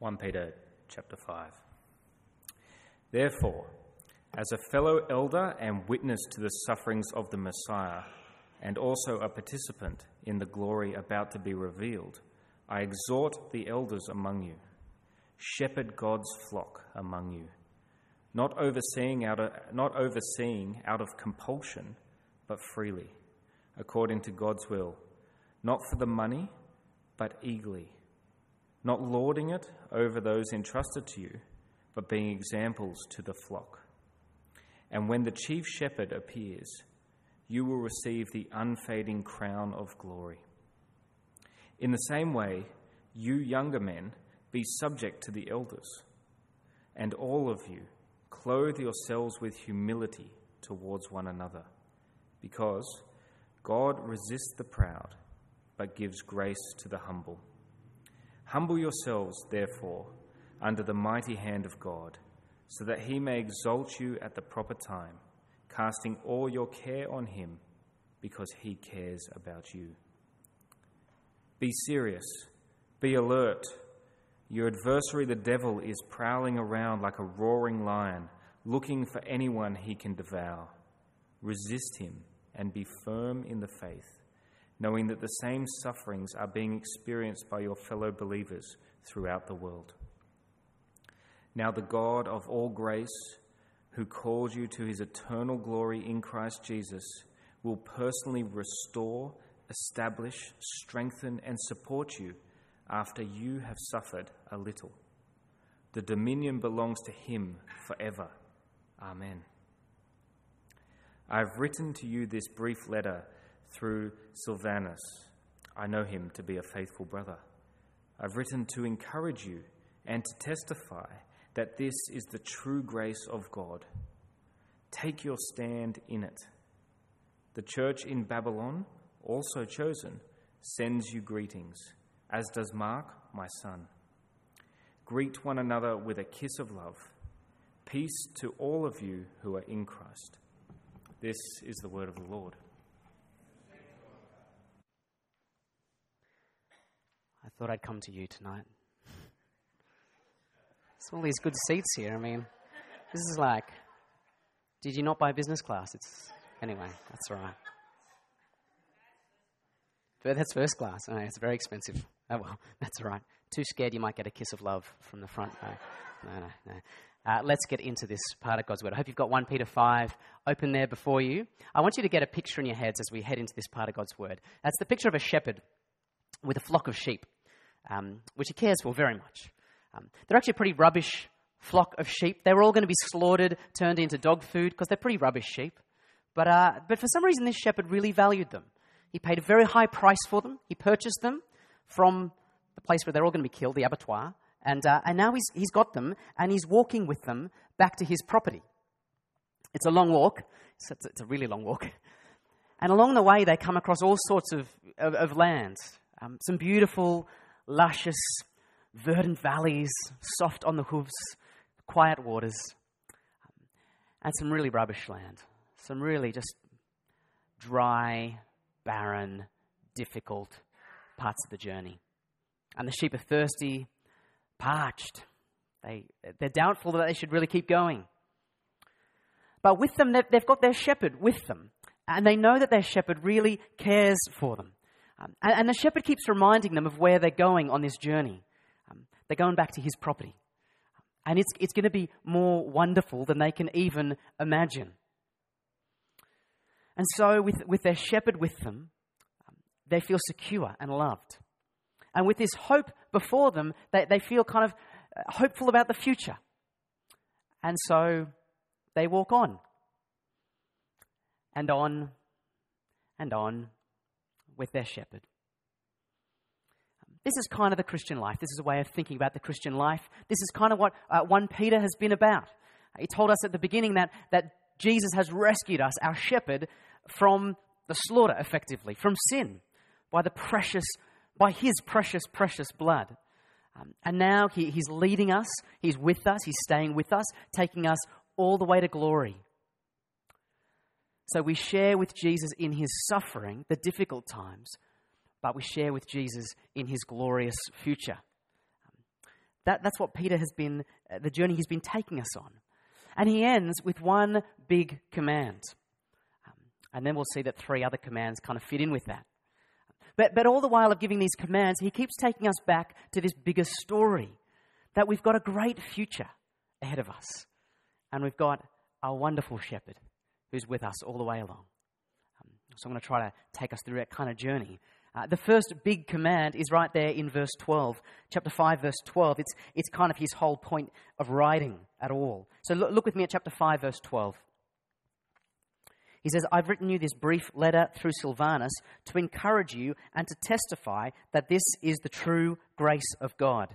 1 Peter chapter 5. Therefore, as a fellow elder and witness to the sufferings of the Messiah, and also a participant in the glory about to be revealed, I exhort the elders among you shepherd God's flock among you, not overseeing out of, not overseeing out of compulsion, but freely, according to God's will, not for the money, but eagerly not lording it over those entrusted to you, but being examples to the flock. And when the chief shepherd appears, you will receive the unfading crown of glory. In the same way, you younger men, be subject to the elders, and all of you, clothe yourselves with humility towards one another, because God resists the proud, but gives grace to the humble. Humble yourselves, therefore, under the mighty hand of God, so that he may exalt you at the proper time, casting all your care on him, because he cares about you. Be serious, be alert. Your adversary, the devil, is prowling around like a roaring lion, looking for anyone he can devour. Resist him and be firm in the faith knowing that the same sufferings are being experienced by your fellow believers throughout the world. Now, the God of all grace, who called you to his eternal glory in Christ Jesus, will personally restore, establish, strengthen, and support you after you have suffered a little. The dominion belongs to him forever. Amen. I have written to you this brief letter through Silvanus. I know him to be a faithful brother. I've written to encourage you and to testify that this is the true grace of God. Take your stand in it. The church in Babylon, also chosen, sends you greetings, as does Mark, my son. Greet one another with a kiss of love. Peace to all of you who are in Christ. This is the word of the Lord. Thought I'd come to you tonight. It's all these good seats here. I mean, this is like, did you not buy business class? It's anyway, that's all right. But that's first class. Oh, it's very expensive. Oh well, that's all right. Too scared you might get a kiss of love from the front. No, no, no. no. Uh, let's get into this part of God's Word. I hope you've got 1 Peter 5 open there before you. I want you to get a picture in your heads as we head into this part of God's Word. That's the picture of a shepherd with a flock of sheep um, which he cares for very much. Um, they're actually a pretty rubbish flock of sheep. They were all going to be slaughtered, turned into dog food, because they're pretty rubbish sheep. But, uh, but for some reason, this shepherd really valued them. He paid a very high price for them. He purchased them from the place where they're all going to be killed, the abattoir. And, uh, and now he's, he's got them, and he's walking with them back to his property. It's a long walk. It's, it's, it's a really long walk. And along the way, they come across all sorts of, of, of land. Um, some beautiful luscious, verdant valleys, soft on the hooves, quiet waters, and some really rubbish land. Some really just dry, barren, difficult parts of the journey. And the sheep are thirsty, parched. They, they're doubtful that they should really keep going. But with them, they've got their shepherd with them. And they know that their shepherd really cares for them. Um, and, and, the shepherd keeps reminding them of where they're going on this journey. Um, they're going back to his property. And it's, it's going to be more wonderful than they can even imagine. And so, with, with their shepherd with them, um, they feel secure and loved. And with this hope before them, they, they feel kind of uh, hopeful about the future. And so they walk on and on and on with their shepherd. This is kind of the Christian life. This is a way of thinking about the Christian life. This is kind of what uh, 1 Peter has been about. He told us at the beginning that, that Jesus has rescued us, our shepherd, from the slaughter, effectively, from sin, by the precious, by his precious, precious blood. Um, and now he, he's leading us, he's with us, he's staying with us, taking us all the way to glory. So we share with Jesus in his suffering, the difficult times, but we share with Jesus in his glorious future. That, that's what Peter has been, uh, the journey he's been taking us on. And he ends with one big command. Um, and then we'll see that three other commands kind of fit in with that. But, but all the while of giving these commands, he keeps taking us back to this bigger story that we've got a great future ahead of us. And we've got a wonderful shepherd who's with us all the way along. Um, so I'm going to try to take us through that kind of journey. Uh, the first big command is right there in verse 12, chapter 5, verse 12. It's, it's kind of his whole point of writing at all. So look, look with me at chapter 5, verse 12. He says, I've written you this brief letter through Silvanus to encourage you and to testify that this is the true grace of God.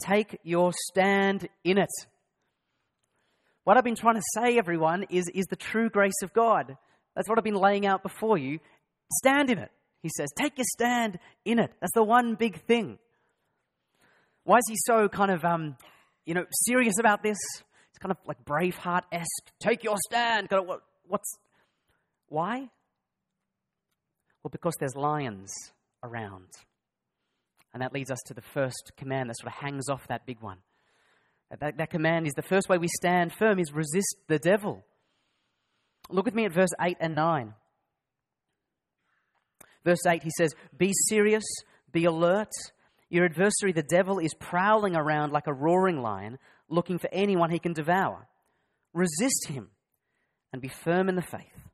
Take your stand in it. What I've been trying to say, everyone, is, is the true grace of God. That's what I've been laying out before you. Stand in it. He says, take your stand in it. That's the one big thing. Why is he so kind of, um, you know, serious about this? It's kind of like Braveheart esque. Take your stand. What's why? Well, because there's lions around. And that leads us to the first command that sort of hangs off that big one. That, that command is the first way we stand firm is resist the devil. Look with me at verse 8 and 9. Verse 8, he says, Be serious, be alert. Your adversary, the devil, is prowling around like a roaring lion, looking for anyone he can devour. Resist him and be firm in the faith,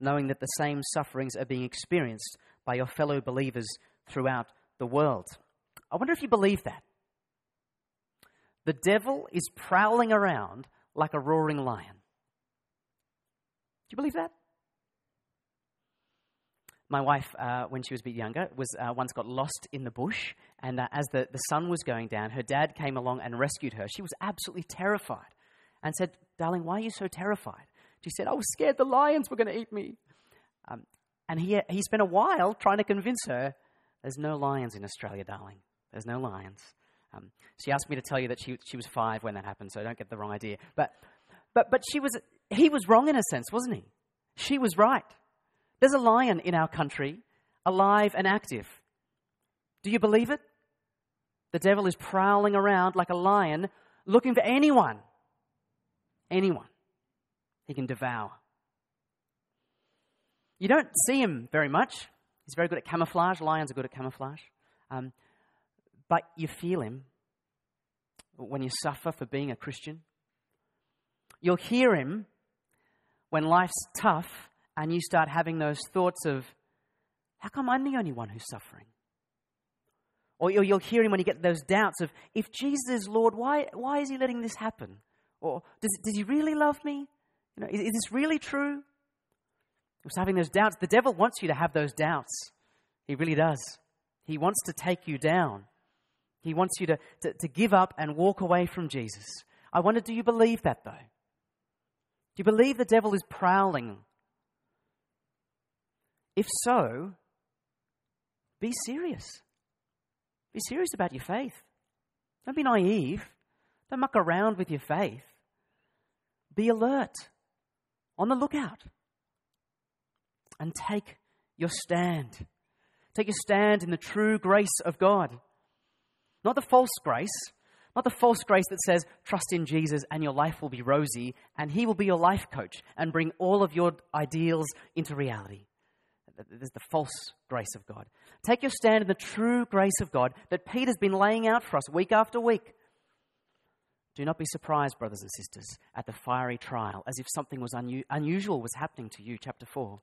knowing that the same sufferings are being experienced by your fellow believers throughout the world. I wonder if you believe that. The devil is prowling around like a roaring lion. Do you believe that? My wife, uh, when she was a bit younger, was uh, once got lost in the bush, and uh, as the, the sun was going down, her dad came along and rescued her. She was absolutely terrified and said, Darling, why are you so terrified? She said, I was scared the lions were going to eat me. Um, and he, he spent a while trying to convince her there's no lions in Australia, darling. There's no lions. Um, she asked me to tell you that she, she was five when that happened, so don't get the wrong idea. But, but, but she was, he was wrong in a sense, wasn't he? She was right. There's a lion in our country, alive and active. Do you believe it? The devil is prowling around like a lion, looking for anyone, anyone he can devour. You don't see him very much. He's very good at camouflage. Lions are good at camouflage. Um, but you feel him when you suffer for being a Christian. You'll hear him when life's tough and you start having those thoughts of, how come I'm the only one who's suffering? Or you'll hear him when you get those doubts of, if Jesus is Lord, why, why is he letting this happen? Or does, does he really love me? You know, is, is this really true? Was having those doubts. The devil wants you to have those doubts. He really does. He wants to take you down. He wants you to, to, to give up and walk away from Jesus. I wonder, do you believe that though? Do you believe the devil is prowling if so, be serious. Be serious about your faith. Don't be naive. Don't muck around with your faith. Be alert, on the lookout, and take your stand. Take your stand in the true grace of God. Not the false grace, not the false grace that says, trust in Jesus and your life will be rosy and he will be your life coach and bring all of your ideals into reality. There's the false grace of God. Take your stand in the true grace of God that Peter's been laying out for us week after week. Do not be surprised, brothers and sisters, at the fiery trial, as if something was unu- unusual was happening to you. Chapter 4.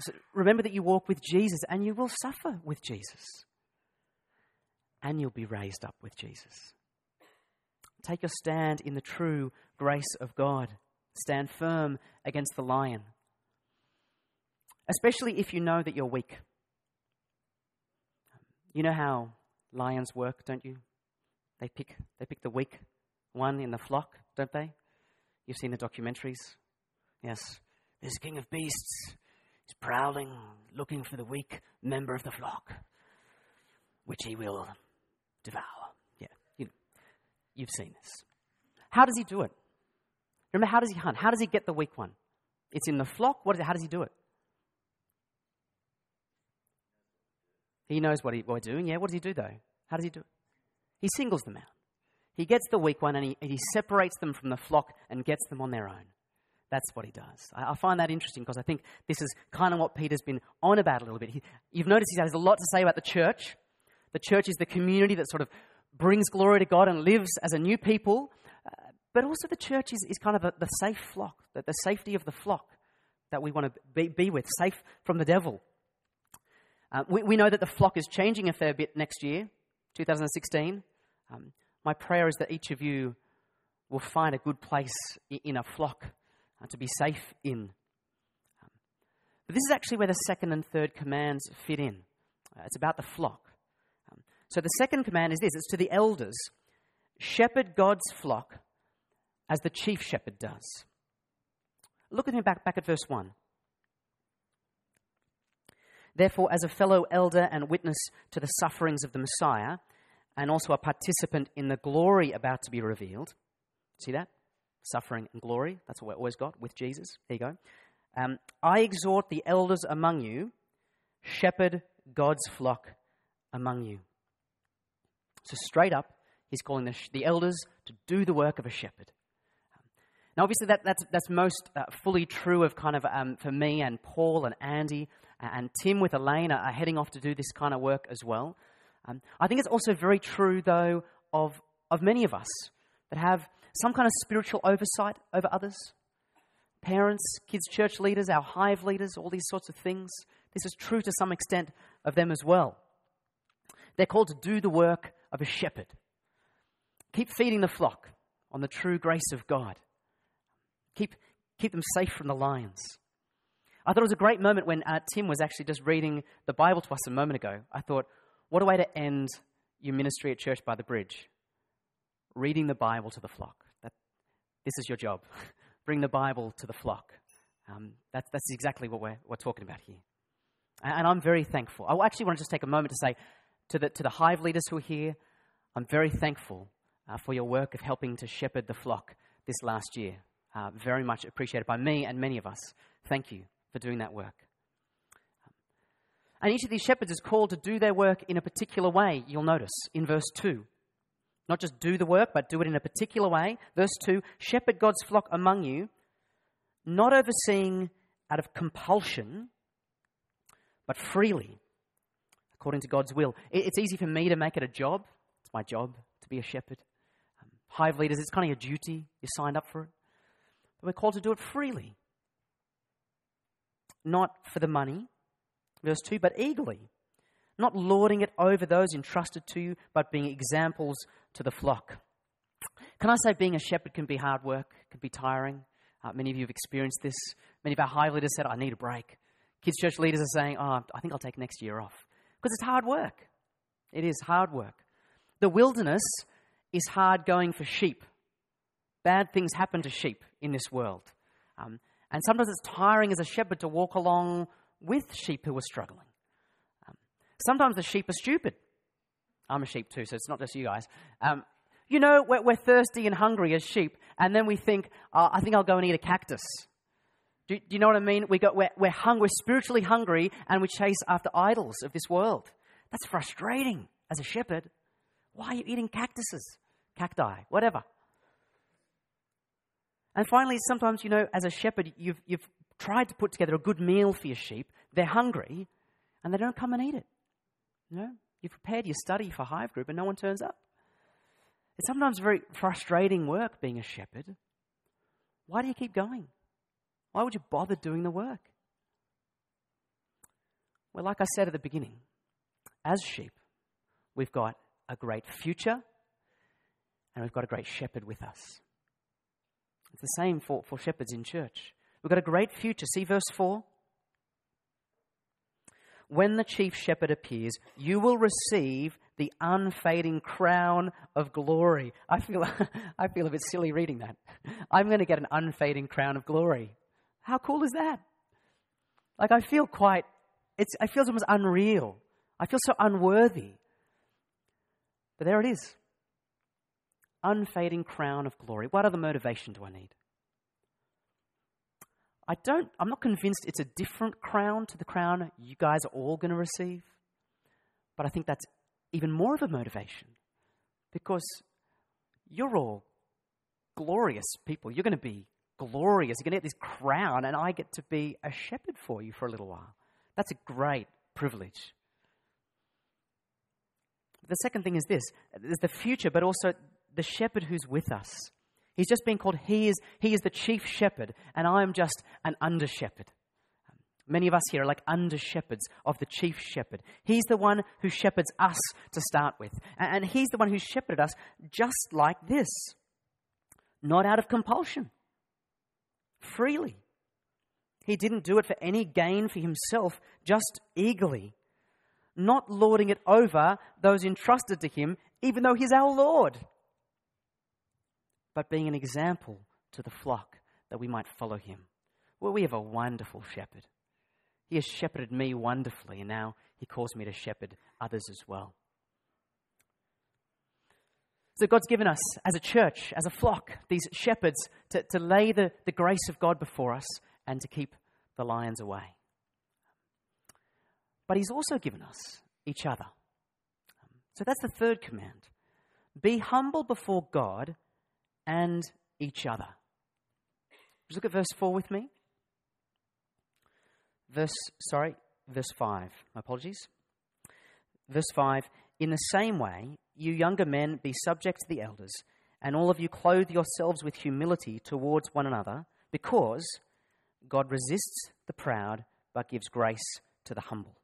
So remember that you walk with Jesus and you will suffer with Jesus. And you'll be raised up with Jesus. Take your stand in the true grace of God. Stand firm against the lion especially if you know that you're weak. You know how lions work, don't you? They pick, they pick the weak one in the flock, don't they? You've seen the documentaries. Yes. This king of beasts is prowling, looking for the weak member of the flock, which he will devour. Yeah, you, know, you've seen this. How does he do it? Remember, how does he hunt? How does he get the weak one? It's in the flock. What is it? How does he do it? He knows what, he, what he's doing. Yeah, what does he do though? How does he do it? He singles them out. He gets the weak one and he, and he separates them from the flock and gets them on their own. That's what he does. I, I find that interesting because I think this is kind of what Peter's been on about a little bit. He, you've noticed he has a lot to say about the church. The church is the community that sort of brings glory to God and lives as a new people. Uh, but also, the church is, is kind of a, the safe flock, the, the safety of the flock that we want to be, be with, safe from the devil. Uh, we, we know that the flock is changing a fair bit next year, 2016. Um, my prayer is that each of you will find a good place in a flock uh, to be safe in. Um, but this is actually where the second and third commands fit in. Uh, it's about the flock. So the second command is this it's to the elders shepherd God's flock as the chief shepherd does. Look at me back, back at verse 1. Therefore, as a fellow elder and witness to the sufferings of the Messiah, and also a participant in the glory about to be revealed, see that? Suffering and glory, that's what we always got with Jesus. There you go. Um, I exhort the elders among you, shepherd God's flock among you. So, straight up, he's calling the, the elders to do the work of a shepherd. Now, obviously, that, that's, that's most uh, fully true of kind of um, for me and Paul and Andy and Tim with Elaine are heading off to do this kind of work as well. Um, I think it's also very true, though, of, of many of us that have some kind of spiritual oversight over others. Parents, kids' church leaders, our hive leaders, all these sorts of things. This is true to some extent of them as well. They're called to do the work of a shepherd. Keep feeding the flock on the true grace of God. Keep, keep them safe from the lions. I thought it was a great moment when uh, Tim was actually just reading the Bible to us a moment ago. I thought, what a way to end your ministry at Church by the Bridge. Reading the Bible to the flock. That, this is your job. Bring the Bible to the flock. Um, that, that's exactly what we're, we're talking about here. And, and I'm very thankful. I actually want to just take a moment to say to the, to the hive leaders who are here, I'm very thankful uh, for your work of helping to shepherd the flock this last year. Uh, very much appreciated by me and many of us. Thank you for doing that work. And each of these shepherds is called to do their work in a particular way, you'll notice in verse 2. Not just do the work, but do it in a particular way. Verse 2 Shepherd God's flock among you, not overseeing out of compulsion, but freely, according to God's will. It's easy for me to make it a job. It's my job to be a shepherd. Um, hive leaders, it's kind of your duty. You signed up for it. But we're called to do it freely. Not for the money, verse 2, but eagerly. Not lording it over those entrusted to you, but being examples to the flock. Can I say being a shepherd can be hard work, can be tiring? Uh, many of you have experienced this. Many of our hive leaders said, I need a break. Kids' church leaders are saying, Oh, I think I'll take next year off. Because it's hard work. It is hard work. The wilderness is hard going for sheep. Bad things happen to sheep in this world. Um, and sometimes it's tiring as a shepherd to walk along with sheep who are struggling. Um, sometimes the sheep are stupid. I'm a sheep too, so it's not just you guys. Um, you know, we're, we're, thirsty and hungry as sheep, and then we think, oh, I think I'll go and eat a cactus. Do, do you know what I mean? We got, we're, we're, hung, we're spiritually hungry, and we chase after idols of this world. That's frustrating as a shepherd. Why are you eating cactuses? Cacti, whatever. And finally, sometimes, you know, as a shepherd, you've, you've tried to put together a good meal for your sheep. They're hungry, and they don't come and eat it. You know, you've prepared your study for Hive Group, and no one turns up. It's sometimes very frustrating work being a shepherd. Why do you keep going? Why would you bother doing the work? Well, like I said at the beginning, as sheep, we've got a great future and we've got a great shepherd with us. It's the same for, for shepherds in church. We've got a great future. See verse 4? When the chief shepherd appears, you will receive the unfading crown of glory. I feel, I feel a bit silly reading that. I'm going to get an unfading crown of glory. How cool is that? Like, I feel quite, it's, I feel almost unreal. I feel so unworthy. But there it is unfading crown of glory. What other motivation do I need? I don't, I'm not convinced it's a different crown to the crown you guys are all going to receive, but I think that's even more of a motivation. because you're all glorious people. You're going to be glorious. You're going to get this crown, and I get to be a shepherd for you for a little while. That's a great privilege. The second thing is this there's the future, but also the shepherd who's with us. He's just been called, he is, he is the chief shepherd, and I am just an under shepherd. Many of us here are like under shepherds of the chief shepherd. He's the one who shepherds us to start with. And he's the one who shepherded us just like this not out of compulsion, freely. He didn't do it for any gain for himself, just eagerly, not lording it over those entrusted to him, even though he's our Lord, but being an example to the flock that we might follow him. Well, we have a wonderful shepherd. He has shepherded me wonderfully, and now he calls me to shepherd others as well. So God's given us as a church, as a flock, these shepherds to, to lay the, the grace of God before us and to keep the lions away. But He's also given us each other. So that's the third command. Be humble before God and each other. Just look at verse 4 with me. Verse, sorry, verse 5. My apologies. Verse 5 In the same way, you younger men, be subject to the elders, and all of you clothe yourselves with humility towards one another, because God resists the proud but gives grace to the humble.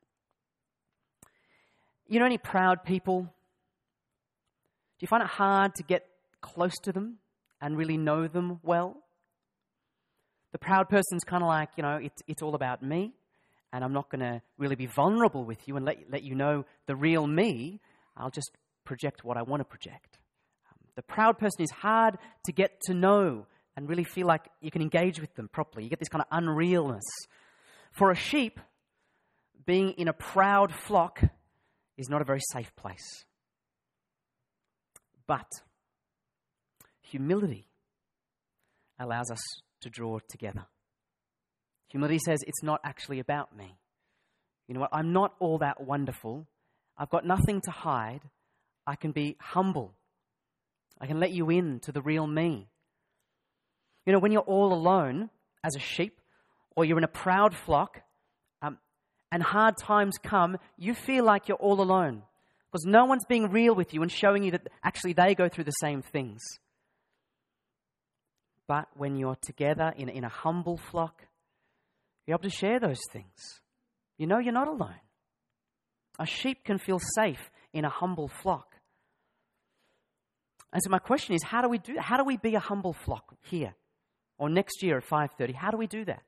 You know any proud people? Do you find it hard to get close to them and really know them well? The proud person's kind of like, you know, it's, it's all about me, and I'm not going to really be vulnerable with you and let, let you know the real me. I'll just project what I want to project. Um, the proud person is hard to get to know and really feel like you can engage with them properly. You get this kind of unrealness. For a sheep, being in a proud flock is not a very safe place. But humility allows us to draw together. Humility says it's not actually about me. You know what? I'm not all that wonderful. I've got nothing to hide. I can be humble. I can let you in to the real me. You know, when you're all alone as a sheep, or you're in a proud flock, um, and hard times come, you feel like you're all alone. Because no one's being real with you and showing you that actually they go through the same things. But when you're together in, in a humble flock, you're able to share those things. You know you're not alone. A sheep can feel safe in a humble flock. And so my question is, how do we do? How do we be a humble flock here, or next year at five thirty? How do we do that?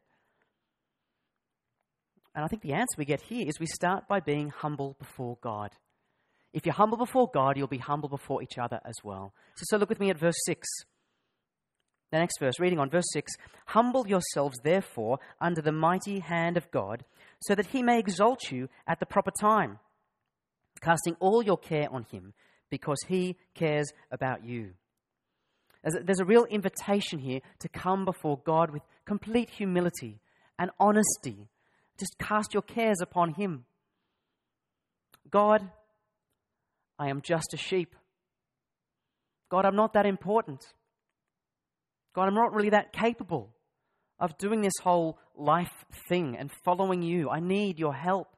And I think the answer we get here is we start by being humble before God. If you're humble before God, you'll be humble before each other as well. So, so look with me at verse 6. The next verse, reading on verse 6 Humble yourselves, therefore, under the mighty hand of God, so that he may exalt you at the proper time, casting all your care on him because He cares about you. There's a real invitation here to come before God with complete humility and honesty. Just cast your cares upon Him. God, I am just a sheep. God, I'm not that important. God, I'm not really that capable of doing this whole life thing and following you. I need your help.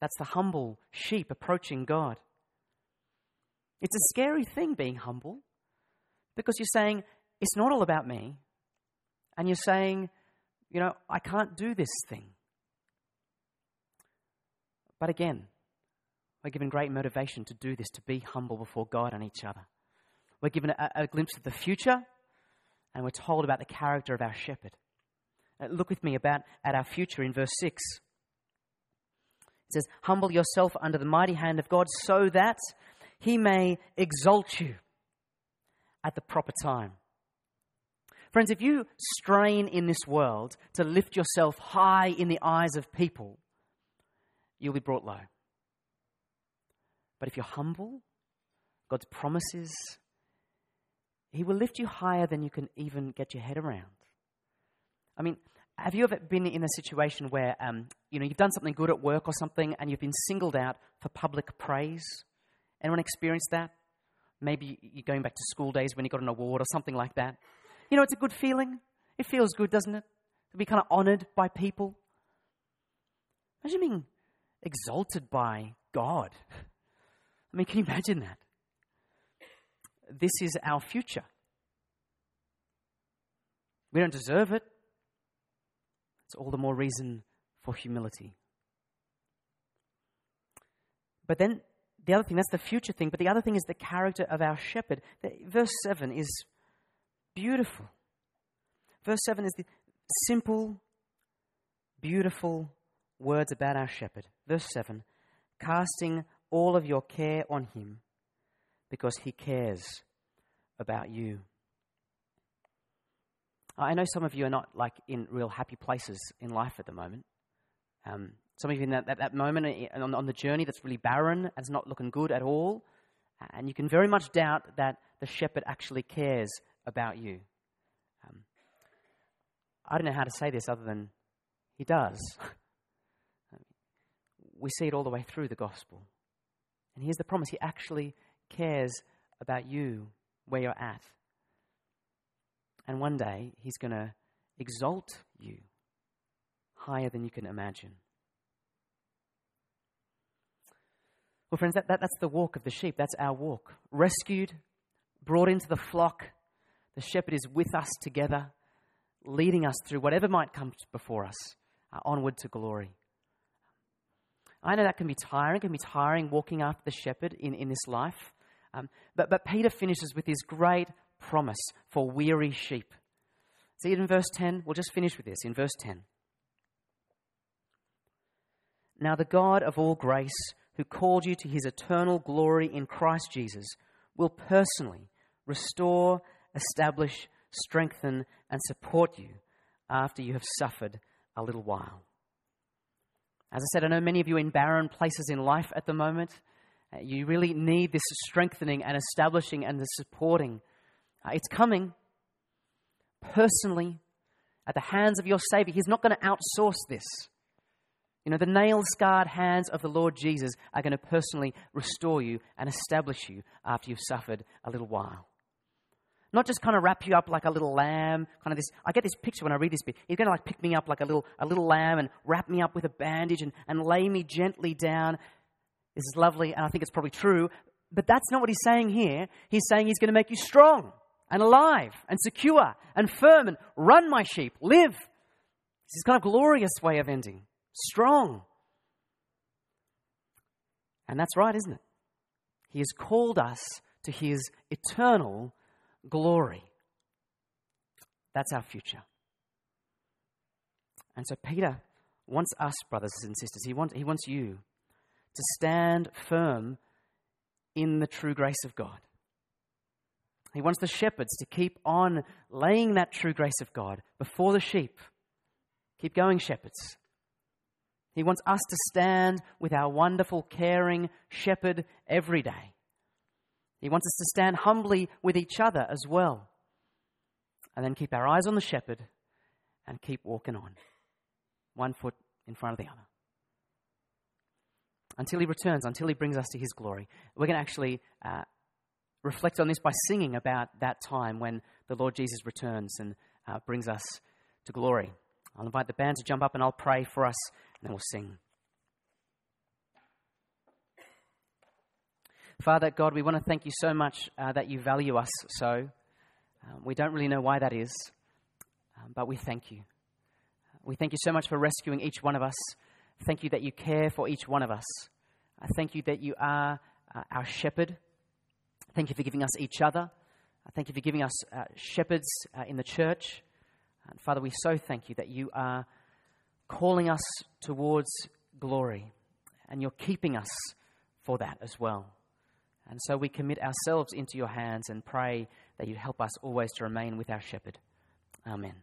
That's the humble sheep approaching God. It's a scary thing being humble because you're saying, it's not all about me. And you're saying, you know, I can't do this thing. But again, we're given great motivation to do this, to be humble before God and each other. We're given a, a glimpse of the future, and we're told about the character of our shepherd. Uh, look with me about at our future in verse 6. It says, Humble yourself under the mighty hand of God so that he may exalt you at the proper time. Friends, if you strain in this world to lift yourself high in the eyes of people, you'll be brought low. But if you're humble, God's promises, He will lift you higher than you can even get your head around. I mean, have you ever been in a situation where um, you know you've done something good at work or something, and you've been singled out for public praise? Anyone experienced that? Maybe you're going back to school days when you got an award or something like that. You know, it's a good feeling. It feels good, doesn't it? To be kind of honored by people. Imagine being exalted by God. I mean, can you imagine that? This is our future. We don't deserve it. It's all the more reason for humility. But then the other thing, that's the future thing, but the other thing is the character of our shepherd. Verse 7 is beautiful. Verse 7 is the simple, beautiful words about our shepherd. Verse 7 casting all of your care on him because he cares about you. I know some of you are not like in real happy places in life at the moment. Um, some of you in that, that, that moment on, on the journey that's really barren and it's not looking good at all. And you can very much doubt that the shepherd actually cares about you. Um, I don't know how to say this other than he does. we see it all the way through the gospel. And here's the promise He actually cares about you, where you're at. And one day, He's going to exalt you higher than you can imagine. Well, friends, that, that, that's the walk of the sheep. That's our walk. Rescued, brought into the flock. The shepherd is with us together, leading us through whatever might come before us, uh, onward to glory. I know that can be tiring, it can be tiring walking after the shepherd in, in this life. Um, but, but Peter finishes with his great promise for weary sheep. See it in verse 10? We'll just finish with this in verse 10. Now, the God of all grace, who called you to his eternal glory in Christ Jesus, will personally restore, establish, strengthen, and support you after you have suffered a little while. As I said, I know many of you in barren places in life at the moment. Uh, you really need this strengthening and establishing and the supporting. Uh, it's coming personally at the hands of your Savior. He's not going to outsource this. You know, the nail scarred hands of the Lord Jesus are going to personally restore you and establish you after you've suffered a little while. Not just kind of wrap you up like a little lamb, kind of this. I get this picture when I read this bit. He's going to like pick me up like a little, a little lamb and wrap me up with a bandage and, and lay me gently down. This is lovely, and I think it's probably true. But that's not what he's saying here. He's saying he's going to make you strong and alive and secure and firm and run, my sheep, live. This is kind of glorious way of ending. Strong. And that's right, isn't it? He has called us to his eternal glory. That's our future. And so Peter wants us, brothers and sisters, he wants, he wants you to stand firm in the true grace of God. He wants the shepherds to keep on laying that true grace of God before the sheep. Keep going, shepherds. He wants us to stand with our wonderful, caring shepherd every day. He wants us to stand humbly with each other as well. And then keep our eyes on the shepherd and keep walking on, one foot in front of the other. Until he returns, until he brings us to his glory. We're going to actually uh, reflect on this by singing about that time when the Lord Jesus returns and uh, brings us to glory. I'll invite the band to jump up and I'll pray for us, and then we'll sing. Father God, we want to thank you so much uh, that you value us so. Um, we don't really know why that is, um, but we thank you. We thank you so much for rescuing each one of us. Thank you that you care for each one of us. I thank you that you are uh, our shepherd. Thank you for giving us each other. I thank you for giving us uh, shepherds uh, in the church. And Father, we so thank you that you are calling us towards glory and you're keeping us for that as well. And so we commit ourselves into your hands and pray that you help us always to remain with our shepherd. Amen.